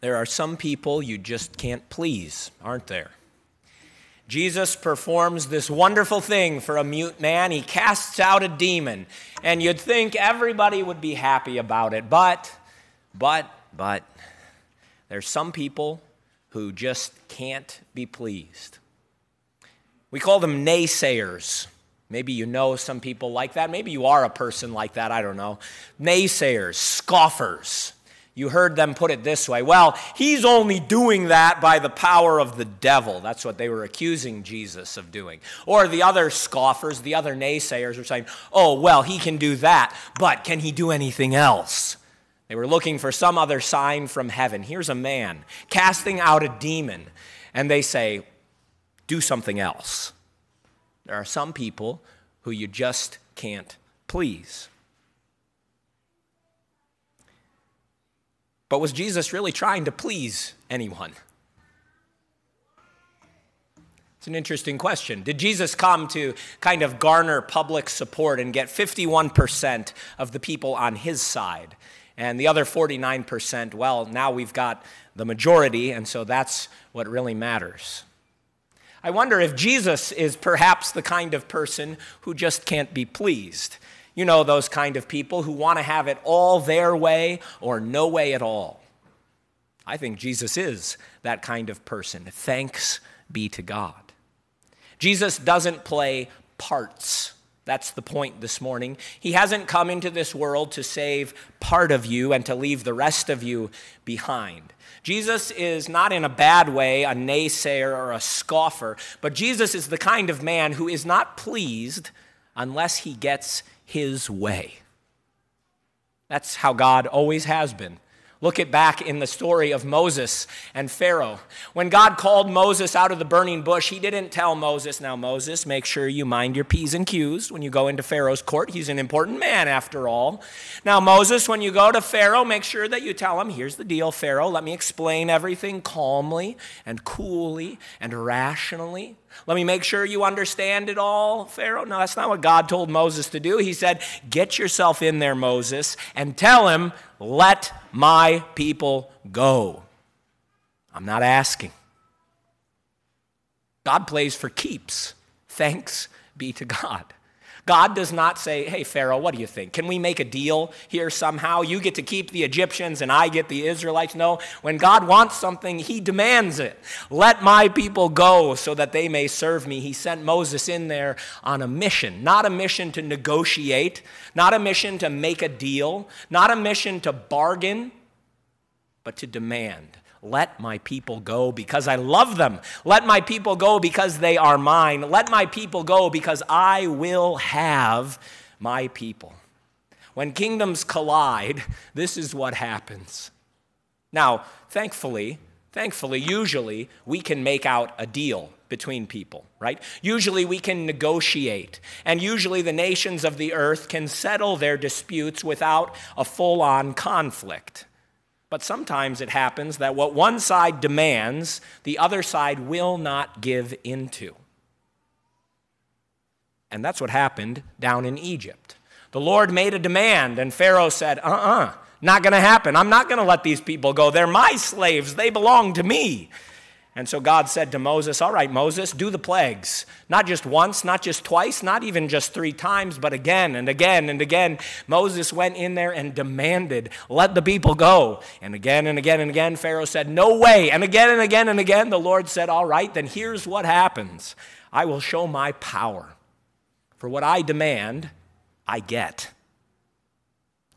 There are some people you just can't please, aren't there? Jesus performs this wonderful thing for a mute man. He casts out a demon, and you'd think everybody would be happy about it. But, but, but, there's some people who just can't be pleased. We call them naysayers. Maybe you know some people like that. Maybe you are a person like that. I don't know. Naysayers, scoffers. You heard them put it this way well, he's only doing that by the power of the devil. That's what they were accusing Jesus of doing. Or the other scoffers, the other naysayers were saying, oh, well, he can do that, but can he do anything else? They were looking for some other sign from heaven. Here's a man casting out a demon, and they say, do something else. There are some people who you just can't please. But was Jesus really trying to please anyone? It's an interesting question. Did Jesus come to kind of garner public support and get 51% of the people on his side? And the other 49%, well, now we've got the majority, and so that's what really matters. I wonder if Jesus is perhaps the kind of person who just can't be pleased. You know, those kind of people who want to have it all their way or no way at all. I think Jesus is that kind of person. Thanks be to God. Jesus doesn't play parts. That's the point this morning. He hasn't come into this world to save part of you and to leave the rest of you behind. Jesus is not in a bad way a naysayer or a scoffer, but Jesus is the kind of man who is not pleased unless he gets his way. That's how God always has been. Look at back in the story of Moses and Pharaoh. When God called Moses out of the burning bush, he didn't tell Moses, Now, Moses, make sure you mind your P's and Q's when you go into Pharaoh's court. He's an important man, after all. Now, Moses, when you go to Pharaoh, make sure that you tell him, Here's the deal, Pharaoh. Let me explain everything calmly and coolly and rationally. Let me make sure you understand it all, Pharaoh. No, that's not what God told Moses to do. He said, Get yourself in there, Moses, and tell him, Let my people go. I'm not asking. God plays for keeps. Thanks be to God. God does not say, Hey, Pharaoh, what do you think? Can we make a deal here somehow? You get to keep the Egyptians and I get the Israelites. No, when God wants something, he demands it. Let my people go so that they may serve me. He sent Moses in there on a mission, not a mission to negotiate, not a mission to make a deal, not a mission to bargain, but to demand. Let my people go because I love them. Let my people go because they are mine. Let my people go because I will have my people. When kingdoms collide, this is what happens. Now, thankfully, thankfully, usually we can make out a deal between people, right? Usually we can negotiate, and usually the nations of the earth can settle their disputes without a full on conflict. But sometimes it happens that what one side demands, the other side will not give into. And that's what happened down in Egypt. The Lord made a demand, and Pharaoh said, uh uh-uh, uh, not going to happen. I'm not going to let these people go. They're my slaves, they belong to me. And so God said to Moses, All right, Moses, do the plagues. Not just once, not just twice, not even just three times, but again and again and again. Moses went in there and demanded, Let the people go. And again and again and again, Pharaoh said, No way. And again and again and again, the Lord said, All right, then here's what happens I will show my power. For what I demand, I get.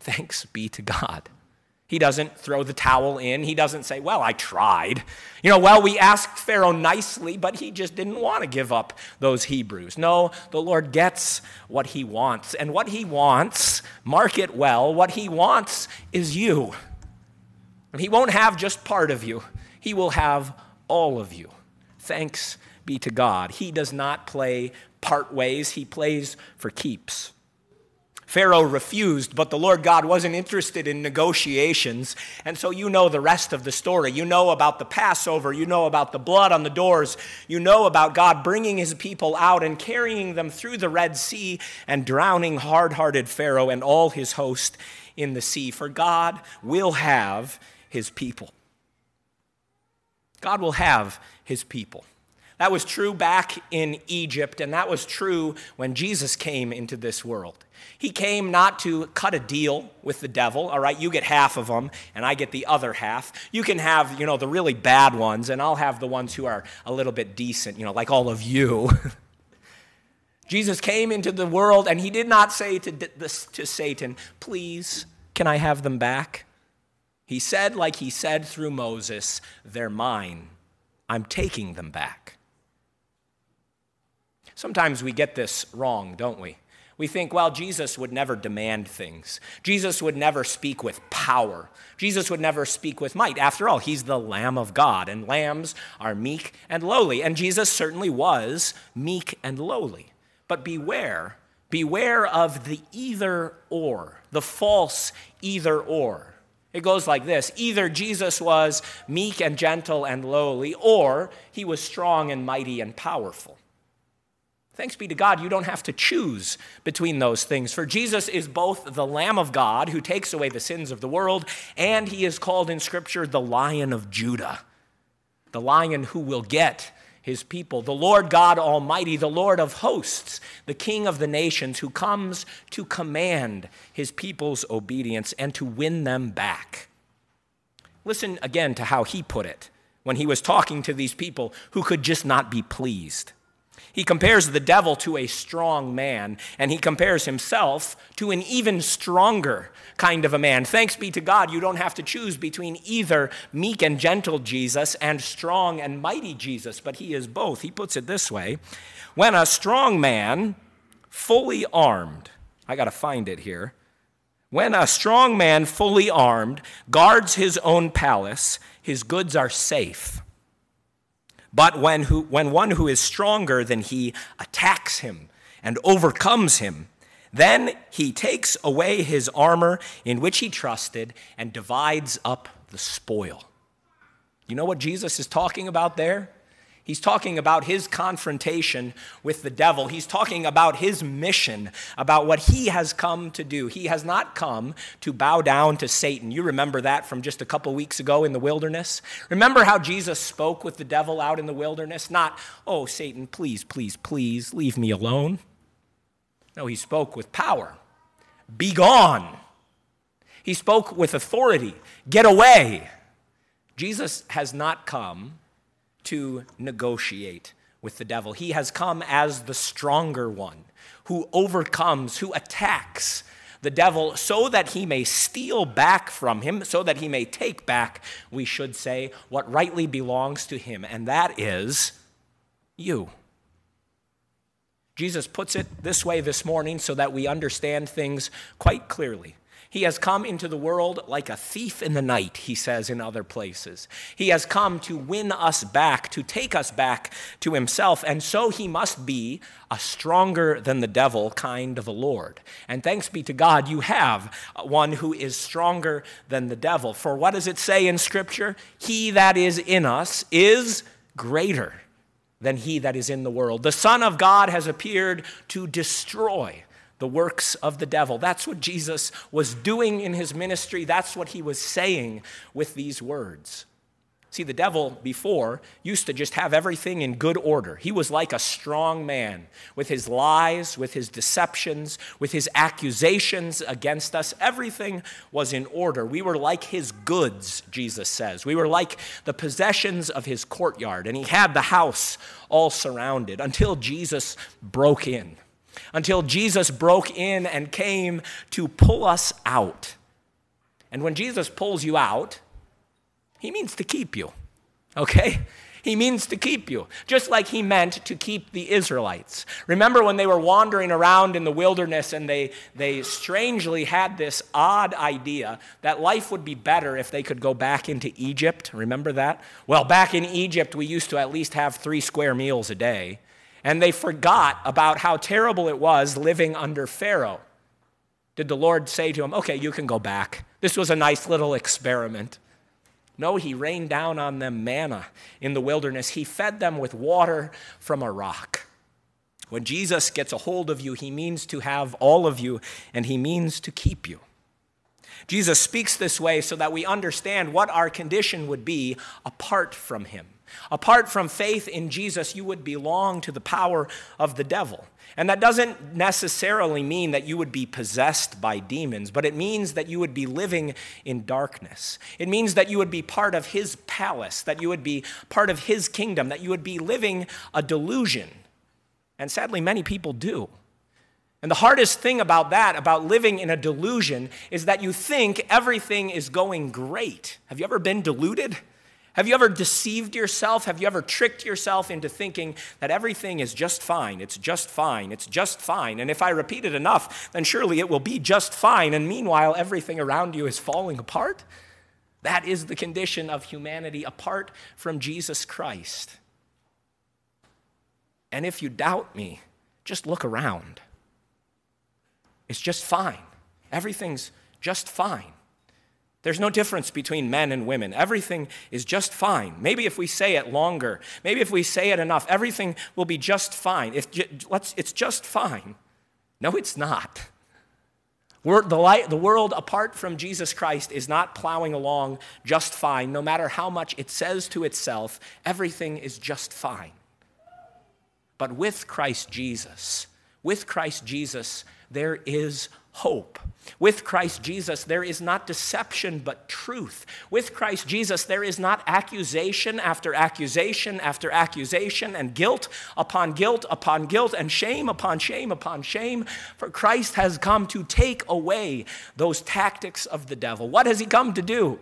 Thanks be to God. He doesn't throw the towel in. He doesn't say, Well, I tried. You know, well, we asked Pharaoh nicely, but he just didn't want to give up those Hebrews. No, the Lord gets what he wants. And what he wants, mark it well, what he wants is you. And he won't have just part of you, he will have all of you. Thanks be to God. He does not play part ways, he plays for keeps. Pharaoh refused, but the Lord God wasn't interested in negotiations. And so you know the rest of the story. You know about the Passover. You know about the blood on the doors. You know about God bringing his people out and carrying them through the Red Sea and drowning hard hearted Pharaoh and all his host in the sea. For God will have his people. God will have his people. That was true back in Egypt, and that was true when Jesus came into this world. He came not to cut a deal with the devil, all right, you get half of them and I get the other half. You can have, you know, the really bad ones and I'll have the ones who are a little bit decent, you know, like all of you. Jesus came into the world and he did not say to, to Satan, Please, can I have them back? He said, like he said through Moses, They're mine. I'm taking them back. Sometimes we get this wrong, don't we? We think, well, Jesus would never demand things. Jesus would never speak with power. Jesus would never speak with might. After all, he's the Lamb of God, and lambs are meek and lowly. And Jesus certainly was meek and lowly. But beware, beware of the either or, the false either or. It goes like this either Jesus was meek and gentle and lowly, or he was strong and mighty and powerful. Thanks be to God, you don't have to choose between those things. For Jesus is both the Lamb of God who takes away the sins of the world, and he is called in Scripture the Lion of Judah, the lion who will get his people, the Lord God Almighty, the Lord of hosts, the King of the nations, who comes to command his people's obedience and to win them back. Listen again to how he put it when he was talking to these people who could just not be pleased. He compares the devil to a strong man, and he compares himself to an even stronger kind of a man. Thanks be to God, you don't have to choose between either meek and gentle Jesus and strong and mighty Jesus, but he is both. He puts it this way When a strong man, fully armed, I got to find it here. When a strong man, fully armed, guards his own palace, his goods are safe. But when, who, when one who is stronger than he attacks him and overcomes him, then he takes away his armor in which he trusted and divides up the spoil. You know what Jesus is talking about there? He's talking about his confrontation with the devil. He's talking about his mission, about what he has come to do. He has not come to bow down to Satan. You remember that from just a couple weeks ago in the wilderness? Remember how Jesus spoke with the devil out in the wilderness? Not, oh, Satan, please, please, please, leave me alone. No, he spoke with power. Be gone. He spoke with authority. Get away. Jesus has not come to negotiate with the devil. He has come as the stronger one who overcomes, who attacks the devil so that he may steal back from him, so that he may take back, we should say, what rightly belongs to him, and that is you. Jesus puts it this way this morning so that we understand things quite clearly. He has come into the world like a thief in the night, he says in other places. He has come to win us back, to take us back to himself, and so he must be a stronger than the devil kind of a Lord. And thanks be to God, you have one who is stronger than the devil. For what does it say in Scripture? He that is in us is greater than he that is in the world. The Son of God has appeared to destroy the works of the devil. That's what Jesus was doing in his ministry. That's what he was saying with these words. See, the devil before used to just have everything in good order. He was like a strong man with his lies, with his deceptions, with his accusations against us. Everything was in order. We were like his goods, Jesus says. We were like the possessions of his courtyard, and he had the house all surrounded until Jesus broke in until Jesus broke in and came to pull us out. And when Jesus pulls you out, he means to keep you, okay? He means to keep you, just like he meant to keep the Israelites. Remember when they were wandering around in the wilderness and they, they strangely had this odd idea that life would be better if they could go back into Egypt? Remember that? Well, back in Egypt, we used to at least have three square meals a day and they forgot about how terrible it was living under Pharaoh. Did the Lord say to him, Okay, you can go back? This was a nice little experiment. No, he rained down on them manna in the wilderness. He fed them with water from a rock. When Jesus gets a hold of you, he means to have all of you and he means to keep you. Jesus speaks this way so that we understand what our condition would be apart from him. Apart from faith in Jesus, you would belong to the power of the devil. And that doesn't necessarily mean that you would be possessed by demons, but it means that you would be living in darkness. It means that you would be part of his palace, that you would be part of his kingdom, that you would be living a delusion. And sadly, many people do. And the hardest thing about that, about living in a delusion, is that you think everything is going great. Have you ever been deluded? Have you ever deceived yourself? Have you ever tricked yourself into thinking that everything is just fine? It's just fine. It's just fine. And if I repeat it enough, then surely it will be just fine. And meanwhile, everything around you is falling apart? That is the condition of humanity apart from Jesus Christ. And if you doubt me, just look around. It's just fine. Everything's just fine. There's no difference between men and women. Everything is just fine. Maybe if we say it longer, maybe if we say it enough, everything will be just fine. If, let's, it's just fine. No, it's not. We're, the, light, the world apart from Jesus Christ is not plowing along just fine. No matter how much it says to itself, everything is just fine. But with Christ Jesus, with Christ Jesus, there is hope. With Christ Jesus, there is not deception, but truth. With Christ Jesus, there is not accusation after accusation after accusation, and guilt upon guilt upon guilt, and shame upon shame upon shame. For Christ has come to take away those tactics of the devil. What has he come to do?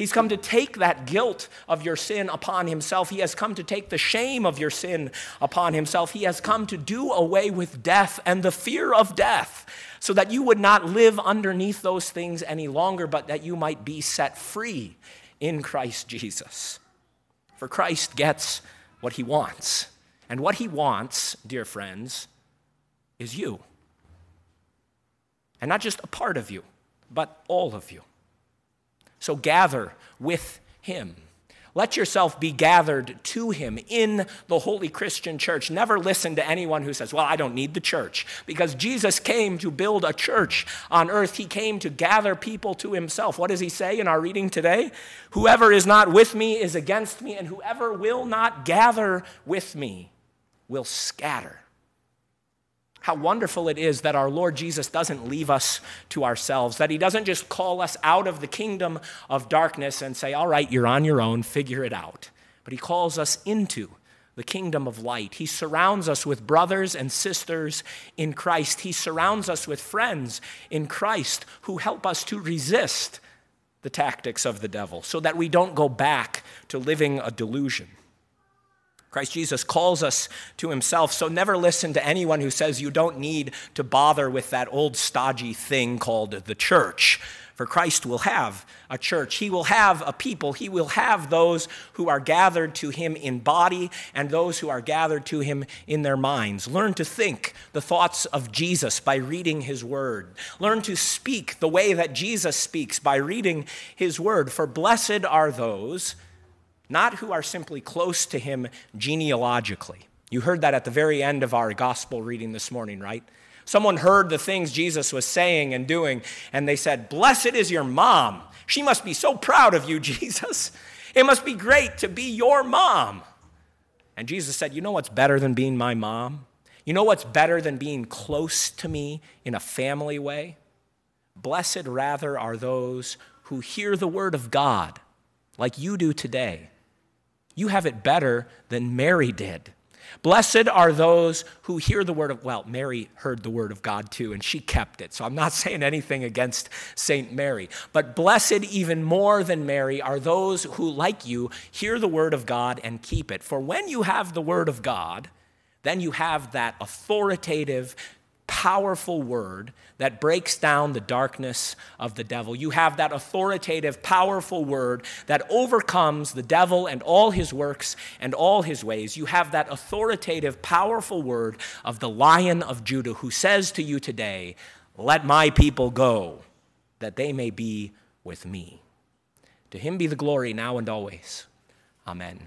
He's come to take that guilt of your sin upon himself. He has come to take the shame of your sin upon himself. He has come to do away with death and the fear of death so that you would not live underneath those things any longer, but that you might be set free in Christ Jesus. For Christ gets what he wants. And what he wants, dear friends, is you. And not just a part of you, but all of you. So gather with him. Let yourself be gathered to him in the holy Christian church. Never listen to anyone who says, Well, I don't need the church. Because Jesus came to build a church on earth. He came to gather people to himself. What does he say in our reading today? Whoever is not with me is against me, and whoever will not gather with me will scatter. How wonderful it is that our Lord Jesus doesn't leave us to ourselves, that He doesn't just call us out of the kingdom of darkness and say, All right, you're on your own, figure it out. But He calls us into the kingdom of light. He surrounds us with brothers and sisters in Christ. He surrounds us with friends in Christ who help us to resist the tactics of the devil so that we don't go back to living a delusion. Christ Jesus calls us to himself. So never listen to anyone who says you don't need to bother with that old stodgy thing called the church. For Christ will have a church. He will have a people. He will have those who are gathered to him in body and those who are gathered to him in their minds. Learn to think the thoughts of Jesus by reading his word. Learn to speak the way that Jesus speaks by reading his word. For blessed are those not who are simply close to him genealogically. You heard that at the very end of our gospel reading this morning, right? Someone heard the things Jesus was saying and doing, and they said, Blessed is your mom. She must be so proud of you, Jesus. It must be great to be your mom. And Jesus said, You know what's better than being my mom? You know what's better than being close to me in a family way? Blessed rather are those who hear the word of God, like you do today, you have it better than Mary did. Blessed are those who hear the word of, well, Mary heard the word of God too, and she kept it. So I'm not saying anything against St. Mary. But blessed even more than Mary are those who, like you, hear the word of God and keep it. For when you have the word of God, then you have that authoritative, powerful word that breaks down the darkness of the devil. You have that authoritative, powerful word that overcomes the devil and all his works and all his ways. You have that authoritative, powerful word of the lion of Judah who says to you today, Let my people go, that they may be with me. To him be the glory now and always. Amen.